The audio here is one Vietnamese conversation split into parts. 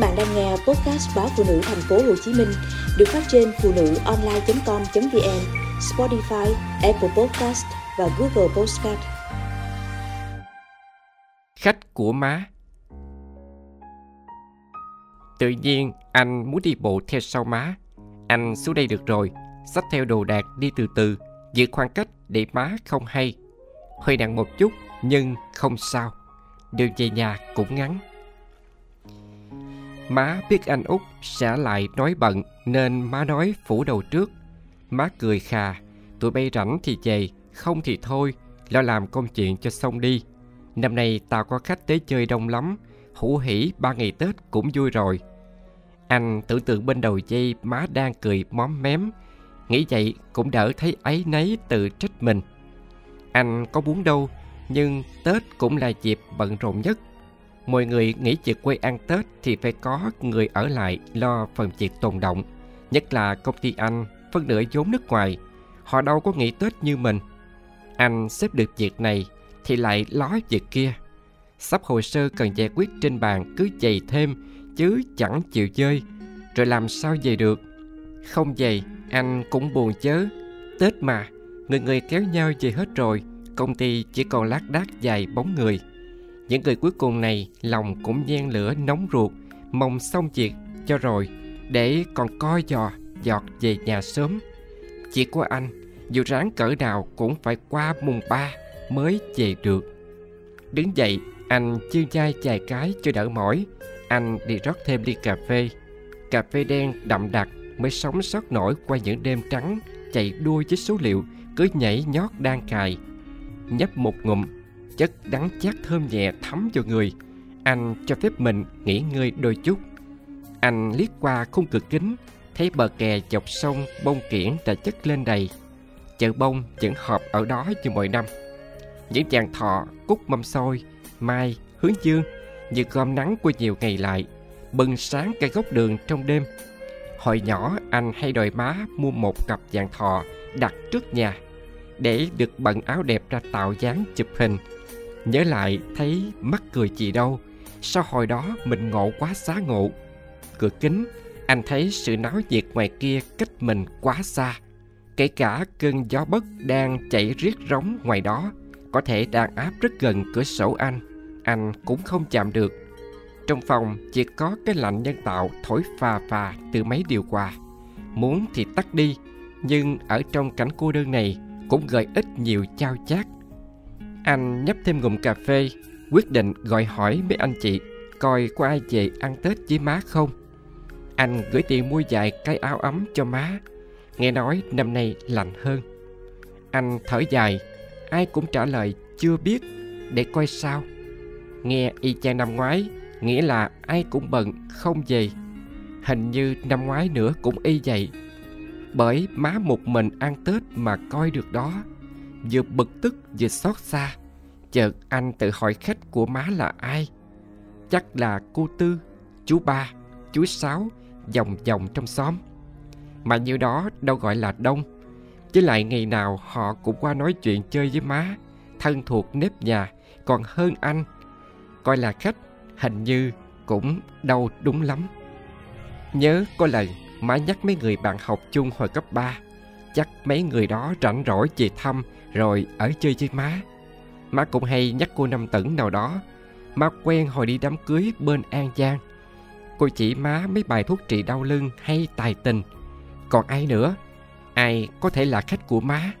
bạn đang nghe podcast báo phụ nữ thành phố Hồ Chí Minh được phát trên phụ nữ online.com.vn, Spotify, Apple Podcast và Google Podcast. Khách của má Tự nhiên anh muốn đi bộ theo sau má. Anh xuống đây được rồi, xách theo đồ đạc đi từ từ, giữ khoảng cách để má không hay. Hơi nặng một chút nhưng không sao. Đường về nhà cũng ngắn. Má biết anh út sẽ lại nói bận nên má nói phủ đầu trước. Má cười khà, tụi bay rảnh thì về, không thì thôi, lo làm công chuyện cho xong đi. Năm nay tao có khách tới chơi đông lắm, hủ hỉ ba ngày Tết cũng vui rồi. Anh tưởng tượng bên đầu dây má đang cười móm mém, nghĩ vậy cũng đỡ thấy ấy nấy tự trách mình. Anh có muốn đâu, nhưng Tết cũng là dịp bận rộn nhất mọi người nghỉ việc quê ăn Tết thì phải có người ở lại lo phần việc tồn động. Nhất là công ty anh, phân nửa vốn nước ngoài. Họ đâu có nghỉ Tết như mình. Anh xếp được việc này thì lại ló việc kia. Sắp hồ sơ cần giải quyết trên bàn cứ dày thêm chứ chẳng chịu chơi. Rồi làm sao về được? Không về, anh cũng buồn chớ. Tết mà, người người kéo nhau về hết rồi. Công ty chỉ còn lác đác dài bóng người. Những người cuối cùng này lòng cũng nhen lửa nóng ruột, mong xong việc cho rồi, để còn coi dò giọt về nhà sớm. chị của anh, dù ráng cỡ nào cũng phải qua mùng ba mới về được. Đứng dậy, anh chiêu chai vài cái cho đỡ mỏi. Anh đi rót thêm ly cà phê. Cà phê đen đậm đặc mới sống sót nổi qua những đêm trắng chạy đua với số liệu cứ nhảy nhót đang cài. Nhấp một ngụm chất đắng chát thơm nhẹ thấm vào người. Anh cho phép mình nghỉ ngơi đôi chút. Anh liếc qua khung cửa kính, thấy bờ kè dọc sông bông kiển đã chất lên đầy. Chợ bông vẫn họp ở đó như mọi năm. Những chàng thọ cúc mâm xôi, mai, hướng dương, như gom nắng của nhiều ngày lại, bừng sáng cả góc đường trong đêm. Hồi nhỏ, anh hay đòi má mua một cặp vàng thọ đặt trước nhà, để được bận áo đẹp ra tạo dáng chụp hình. Nhớ lại, thấy mắc cười gì đâu. Sao hồi đó mình ngộ quá xá ngộ? Cửa kính, Anh thấy sự náo nhiệt ngoài kia cách mình quá xa. Kể cả cơn gió bất đang chạy riết rống ngoài đó, Có thể đang áp rất gần cửa sổ anh. Anh cũng không chạm được. Trong phòng chỉ có cái lạnh nhân tạo thổi phà phà từ mấy điều quà Muốn thì tắt đi, Nhưng ở trong cảnh cô đơn này Cũng gợi ít nhiều trao chát anh nhấp thêm ngụm cà phê, quyết định gọi hỏi mấy anh chị coi có ai về ăn Tết với má không. Anh gửi tiền mua vài cái áo ấm cho má, nghe nói năm nay lạnh hơn. Anh thở dài, ai cũng trả lời chưa biết để coi sao. Nghe y chang năm ngoái, nghĩa là ai cũng bận không về. Hình như năm ngoái nữa cũng y vậy. Bởi má một mình ăn Tết mà coi được đó vừa bực tức vừa xót xa. Chợt anh tự hỏi khách của má là ai? Chắc là cô tư, chú ba, chú sáu, vòng vòng trong xóm. Mà nhiêu đó đâu gọi là đông. Với lại ngày nào họ cũng qua nói chuyện chơi với má, thân thuộc nếp nhà. Còn hơn anh, coi là khách, hình như cũng đâu đúng lắm. Nhớ có lần má nhắc mấy người bạn học chung hồi cấp 3 chắc mấy người đó rảnh rỗi về thăm rồi ở chơi với má. Má cũng hay nhắc cô Năm Tẩn nào đó. Má quen hồi đi đám cưới bên An Giang. Cô chỉ má mấy bài thuốc trị đau lưng hay tài tình. Còn ai nữa? Ai có thể là khách của má?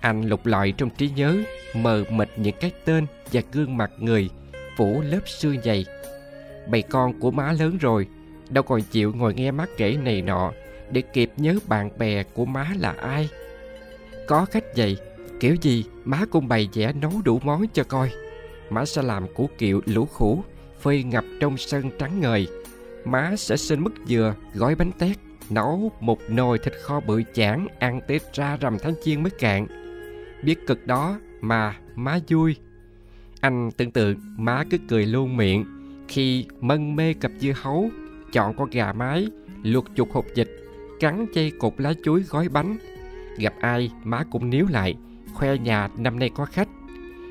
Anh lục lọi trong trí nhớ, mờ mịt những cái tên và gương mặt người phủ lớp xưa dày. Bầy con của má lớn rồi, đâu còn chịu ngồi nghe má kể này nọ để kịp nhớ bạn bè của má là ai. Có khách vậy, Kiểu gì má cũng bày vẽ nấu đủ món cho coi Má sẽ làm củ kiệu lũ khủ Phơi ngập trong sân trắng ngời Má sẽ xin mứt dừa gói bánh tét Nấu một nồi thịt kho bự chản Ăn tới ra rằm tháng chiên mới cạn Biết cực đó mà má vui Anh tưởng tượng má cứ cười luôn miệng Khi mân mê cặp dưa hấu Chọn con gà mái Luộc chục hột dịch. Cắn dây cột lá chuối gói bánh. Gặp ai má cũng níu lại khoe nhà năm nay có khách.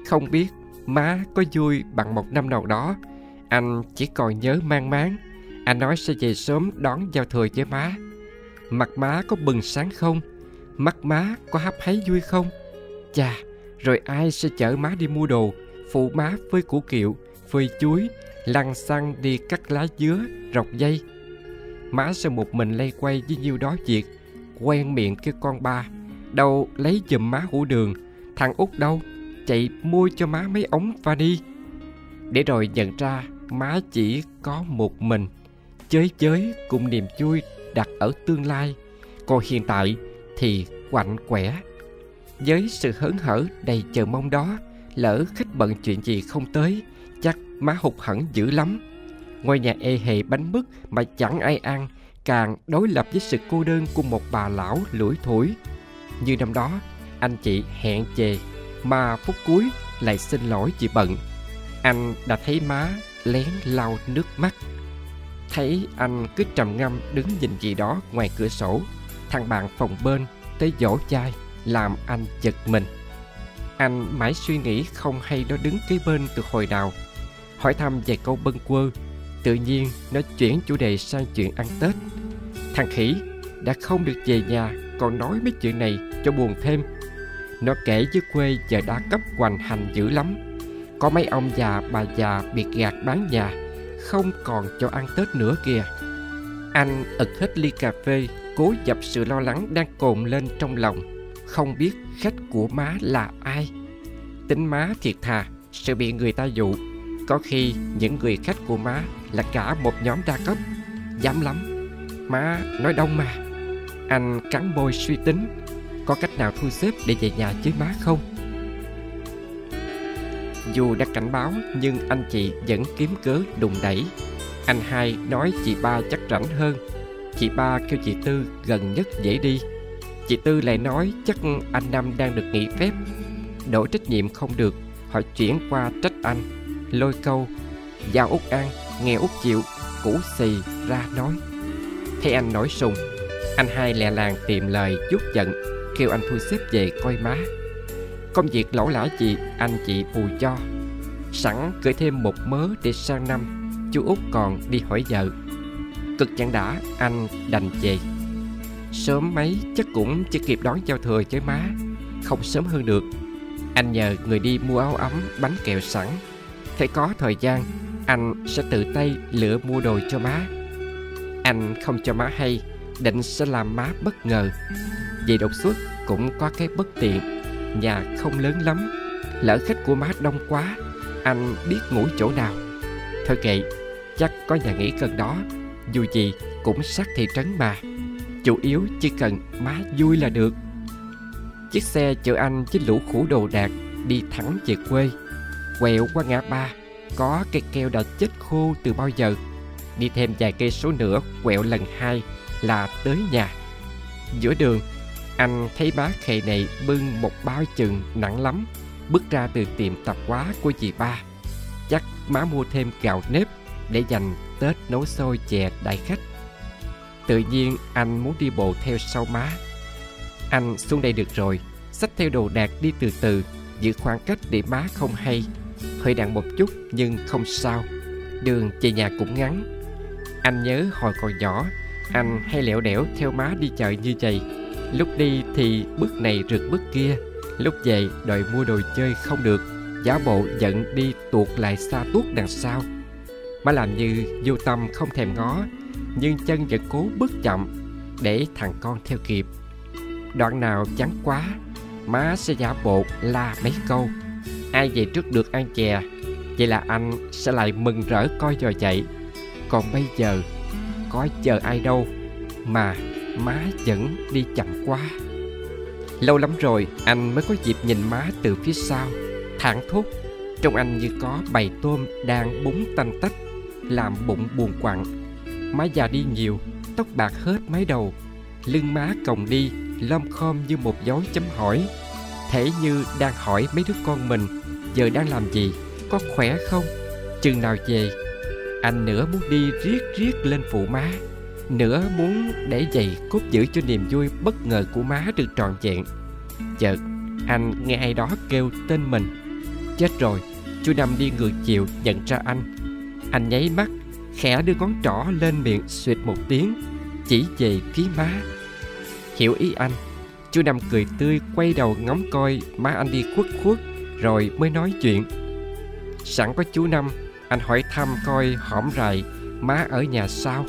Không biết má có vui bằng một năm nào đó, anh chỉ còn nhớ mang máng. Anh nói sẽ về sớm đón giao thừa với má. Mặt má có bừng sáng không? Mắt má có hấp háy vui không? Chà Rồi ai sẽ chở má đi mua đồ? Phụ má với củ kiệu Phơi chuối Lăn xăng đi cắt lá dứa Rọc dây. Má sẽ một mình lay quay với nhiêu đó việc. Quen miệng cái con ba, Đâu lấy giùm má hũ đường. Thằng út đâu? Chạy mua cho má mấy ống vani Để rồi nhận ra Má chỉ có một mình. Chới chới cùng niềm vui đặt ở tương lai. Còn hiện tại thì quạnh quẻ. Với sự hớn hở đầy chờ mong đó, Lỡ khách bận chuyện gì không tới, Chắc má hụt hẳn dữ lắm. Ngôi nhà ê hề bánh mứt mà chẳng ai ăn, Càng đối lập với sự cô đơn của một bà lão lủi thủi. Như năm đó, anh chị hẹn chề, Mà phút cuối lại xin lỗi chị bận. Anh đã thấy má lén lau nước mắt. Thấy anh cứ trầm ngâm đứng nhìn gì đó ngoài cửa sổ, Thằng bạn phòng bên tới dỗ chai, Làm anh giật mình. Anh mãi suy nghĩ không hay nó đứng kế bên từ hồi nào, Hỏi thăm vài câu bâng quơ. Tự nhiên, nó chuyển chủ đề sang chuyện ăn Tết. Thằng khỉ đã không được về nhà, Còn nói mấy chuyện này cho buồn thêm. Nó kể với quê giờ đã cấp hoành hành dữ lắm. Có mấy ông già, bà già biệt gạt bán nhà, Không còn cho ăn Tết nữa kìa. Anh ực hết ly cà phê, Cố dập sự lo lắng đang cồn lên trong lòng. Không biết khách của má là ai. Tính má thiệt thà, Sợ bị người ta dụ. Có khi những người khách của má là cả một nhóm đa cấp. Dám lắm. Má, nói đông mà. Anh cắn môi suy tính. Có cách nào thu xếp để về nhà với má không? Dù đã cảnh báo, Nhưng anh chị vẫn kiếm cớ đùng đẩy. Anh hai nói chị ba chắc rảnh hơn. Chị ba kêu chị Tư gần nhất dễ đi. Chị Tư lại nói chắc anh Năm đang được nghỉ phép. Đổ trách nhiệm không được. Họ chuyển qua trách anh. Lôi câu, Giao út an nghe út chịu Củ xì ra nói. Thấy anh nổi sùng, Anh hai lẹ làng tìm lời chút giận, Kêu anh thu xếp về coi má. Công việc lỗ lã gì anh chị bù cho. Sẵn gửi thêm một mớ để sang năm, Chú út còn đi hỏi vợ. Cực chẳng đã, anh đành về. Sớm mấy chắc cũng chưa kịp đón giao thừa với má. Không sớm hơn được, Anh nhờ người đi mua áo ấm, bánh kẹo sẵn. Thấy có thời gian anh sẽ tự tay lựa mua đồ cho má. Anh không cho má hay, Định sẽ làm má bất ngờ. Vì đột xuất cũng có cái bất tiện, Nhà không lớn lắm Lỡ khách của má đông quá, Anh biết ngủ chỗ nào. Thôi kệ, Chắc có nhà nghỉ gần đó, Dù gì cũng sát thị trấn mà. Chủ yếu chỉ cần má vui là được. Chiếc xe chở anh với lũ khủ đồ đạc Đi thẳng về quê, Quẹo qua ngã ba. Có cây keo đã chết khô từ bao giờ? Đi thêm vài cây số nữa, Quẹo lần hai là tới nhà. Giữa đường, Anh thấy má khề này bưng một bao chừng nặng lắm, Bước ra từ tiệm tạp hóa của dì ba. Chắc má mua thêm gạo nếp Để dành Tết nấu xôi chè đại khách. Tự nhiên anh muốn đi bộ theo sau má. Anh xuống đây được rồi, Xách theo đồ đạc đi từ từ, Giữ khoảng cách để má không hay. Hơi nặng một chút, nhưng không sao. Đường về nhà cũng ngắn. Anh nhớ hồi còn nhỏ, Anh hay lẻo đẻo theo má đi chợ như vậy. Lúc đi thì bước này rượt bước kia. Lúc về, đòi mua đồ chơi không được. Giả bộ giận đi tuột lại xa tuốt đằng sau. Má làm như vô tâm không thèm ngó, Nhưng chân vẫn cố bước chậm Để thằng con theo kịp. Đoạn nào chán quá, Má sẽ giả bộ la mấy câu. Ai về trước được ăn chè. Vậy là anh sẽ lại mừng rỡ coi trò chạy Còn bây giờ, Có chờ ai đâu, Mà má vẫn đi chậm quá. Lâu lắm rồi, anh mới có dịp nhìn má từ phía sau. Thảng thốt Trong anh như có bầy tôm đang búng tanh tách, Làm bụng buồn quặn. Má già đi nhiều, Tóc bạc hết mái đầu. Lưng má còng đi, Lom khom như một dấu chấm hỏi. Thể như đang hỏi mấy đứa con mình Giờ đang làm gì? Có khỏe không? Chừng nào về? Anh nữa muốn đi riết riết lên phụ má. Nữa muốn để giày cốt giữ cho niềm vui bất ngờ của má được trọn vẹn. Chợt, anh nghe ai đó kêu tên mình. Chết rồi, Chú Năm đi ngược chiều nhận ra anh. Anh nháy mắt, khẽ đưa ngón trỏ lên miệng suyệt một tiếng, chỉ về phía má. Hiểu ý anh, chú năm cười tươi quay đầu ngóng coi má anh đi khuất khuất rồi mới nói chuyện. Sẵn có chú năm, anh hỏi thăm coi hõm rày má ở nhà sao?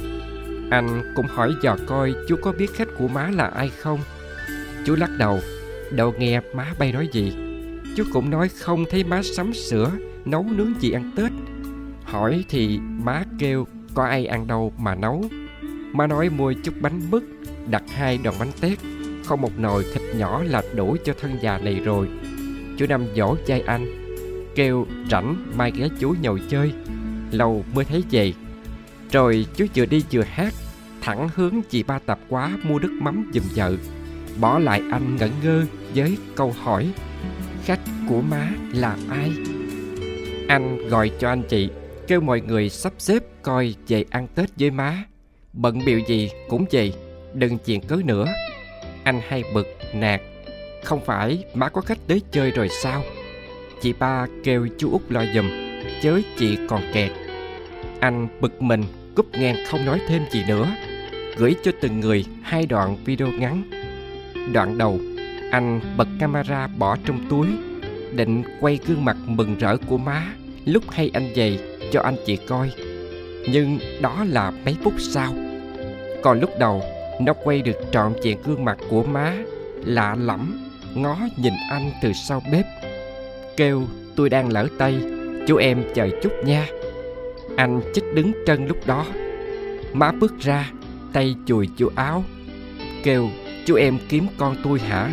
Anh cũng hỏi dò coi chú có biết khách của má là ai không? Chú lắc đầu, đâu nghe má bay nói gì. Chú cũng nói không thấy má sắm sửa, nấu nướng gì ăn tết. Hỏi thì má kêu, có ai ăn đâu mà nấu? Má nói mua chút bánh mứt đặt hai đòn bánh tét. Không một nồi thịt nhỏ là đủ cho thân già này rồi chú năm dỗ chay anh, kêu rảnh mai ghé chú nhậu chơi. Lâu mới thấy về. Rồi chú vừa đi vừa hát, thẳng hướng chị ba tập quá mua nước mắm giùm vợ. Bỏ lại anh ngẩn ngơ với câu hỏi, khách của má là ai? Anh gọi cho anh chị, kêu mọi người sắp xếp coi về ăn tết với má. Bận biểu gì cũng về, đừng chuyện cớ nữa. Anh hay bực, nạt không phải má có khách tới chơi rồi sao? Chị ba kêu chú út lo giùm, chớ chị còn kẹt. Anh bực mình, cúp ngang không nói thêm gì nữa. Gửi cho từng người hai đoạn video ngắn. Đoạn đầu, anh bật camera bỏ trong túi, định quay gương mặt mừng rỡ của má, lúc hay anh về cho anh chị coi. Nhưng đó là mấy phút sau. Còn lúc đầu, nó quay được trọn vẹn gương mặt của má, lạ lẫm ngó nhìn anh từ sau bếp. Kêu, tôi đang lỡ tay, chú em chờ chút nha. Anh chích đứng chân lúc đó. Má bước ra, tay chùi chu áo. Kêu, chú em kiếm con tôi hả?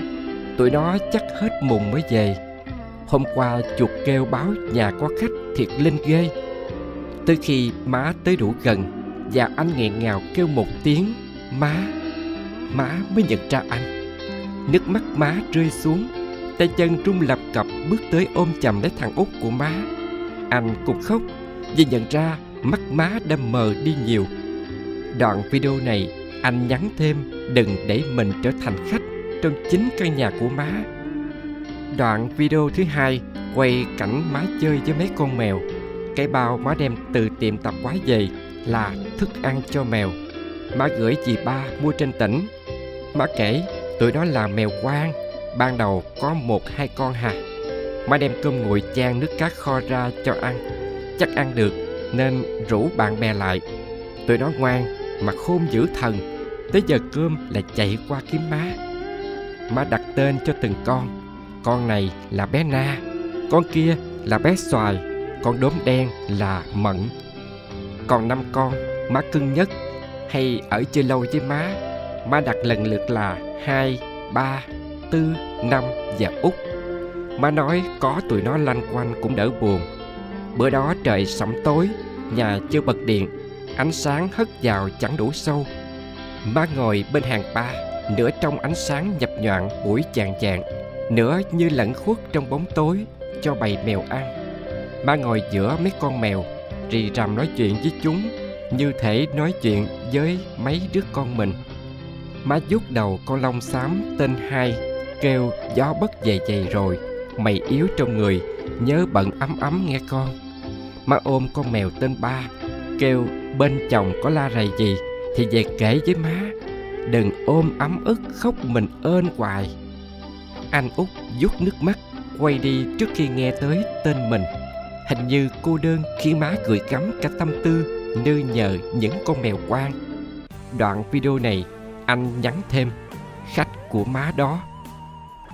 Tụi nó chắc hết mùng mới về. Hôm qua chuột kêu báo nhà có khách thiệt linh ghê. Tới khi má tới đủ gần và anh nghẹn ngào kêu một tiếng, má má mới nhận ra anh nước mắt má rơi xuống, tay chân trung lập cập bước tới ôm chầm lấy thằng út của má. Anh cũng khóc vì nhận ra mắt má đã mờ đi nhiều. Đoạn video này anh nhắn thêm, đừng để mình trở thành khách trong chính căn nhà của má. Đoạn video thứ hai quay cảnh má chơi với mấy con mèo. Cái bao má đem từ tiệm tạp hóa về là thức ăn cho mèo. Má gửi chị ba mua trên tỉnh. Má kể tụi đó là mèo quang. Ban đầu có một hai con hà. Má đem cơm nguội chan nước cá kho ra cho ăn. Chắc ăn được, nên rủ bạn bè lại. Tụi nó ngoan mà khôn dữ thần. Tới giờ cơm là chạy qua kiếm má. Má đặt tên cho từng con. Con này là bé na, con kia là bé xoài, con đốm đen là mận còn năm con, má cưng nhất, hay ở chơi lâu với má? Ma đặt lần lượt là hai, ba, tư, năm và út Ma nói có tụi nó lanh quanh cũng đỡ buồn. Bữa đó trời sẩm tối, nhà chưa bật điện, ánh sáng hất vào chẳng đủ sâu. Ma ngồi bên hàng ba, nửa trong ánh sáng nhập nhoạng buổi chàng chàng nửa như lẫn khuất trong bóng tối cho bầy mèo ăn. Ma ngồi giữa mấy con mèo, rì rầm nói chuyện với chúng, như thể nói chuyện với mấy đứa con mình má vuốt đầu con lông xám tên hai, kêu gió bất dày dày rồi, mày yếu trong người, nhớ bận ấm ấm nghe con. Má ôm con mèo tên ba, kêu bên chồng có la rầy gì thì về kể với má. Đừng ôm ấm ức, khóc mình ơn hoài. Anh út vuốt nước mắt, quay đi trước khi nghe tới tên mình. Hình như cô đơn khiến má gửi gắm cả tâm tư nơi nhờ những con mèo quang đoạn video này anh nhắn thêm. Khách của má đó.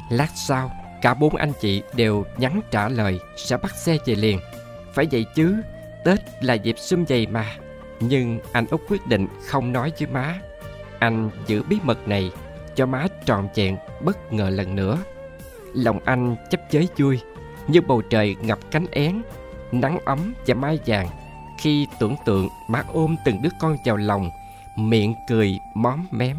Lát sau, cả bốn anh chị đều nhắn trả lời, sẽ bắt xe về liền. Phải vậy chứ, tết là dịp sum dày mà. Nhưng anh út quyết định không nói với má. Anh giữ bí mật này cho má tròn chẹn bất ngờ lần nữa. Lòng anh chấp chới vui, như bầu trời ngập cánh én, nắng ấm và mai vàng. Khi tưởng tượng má ôm từng đứa con vào lòng, miệng cười móm mém.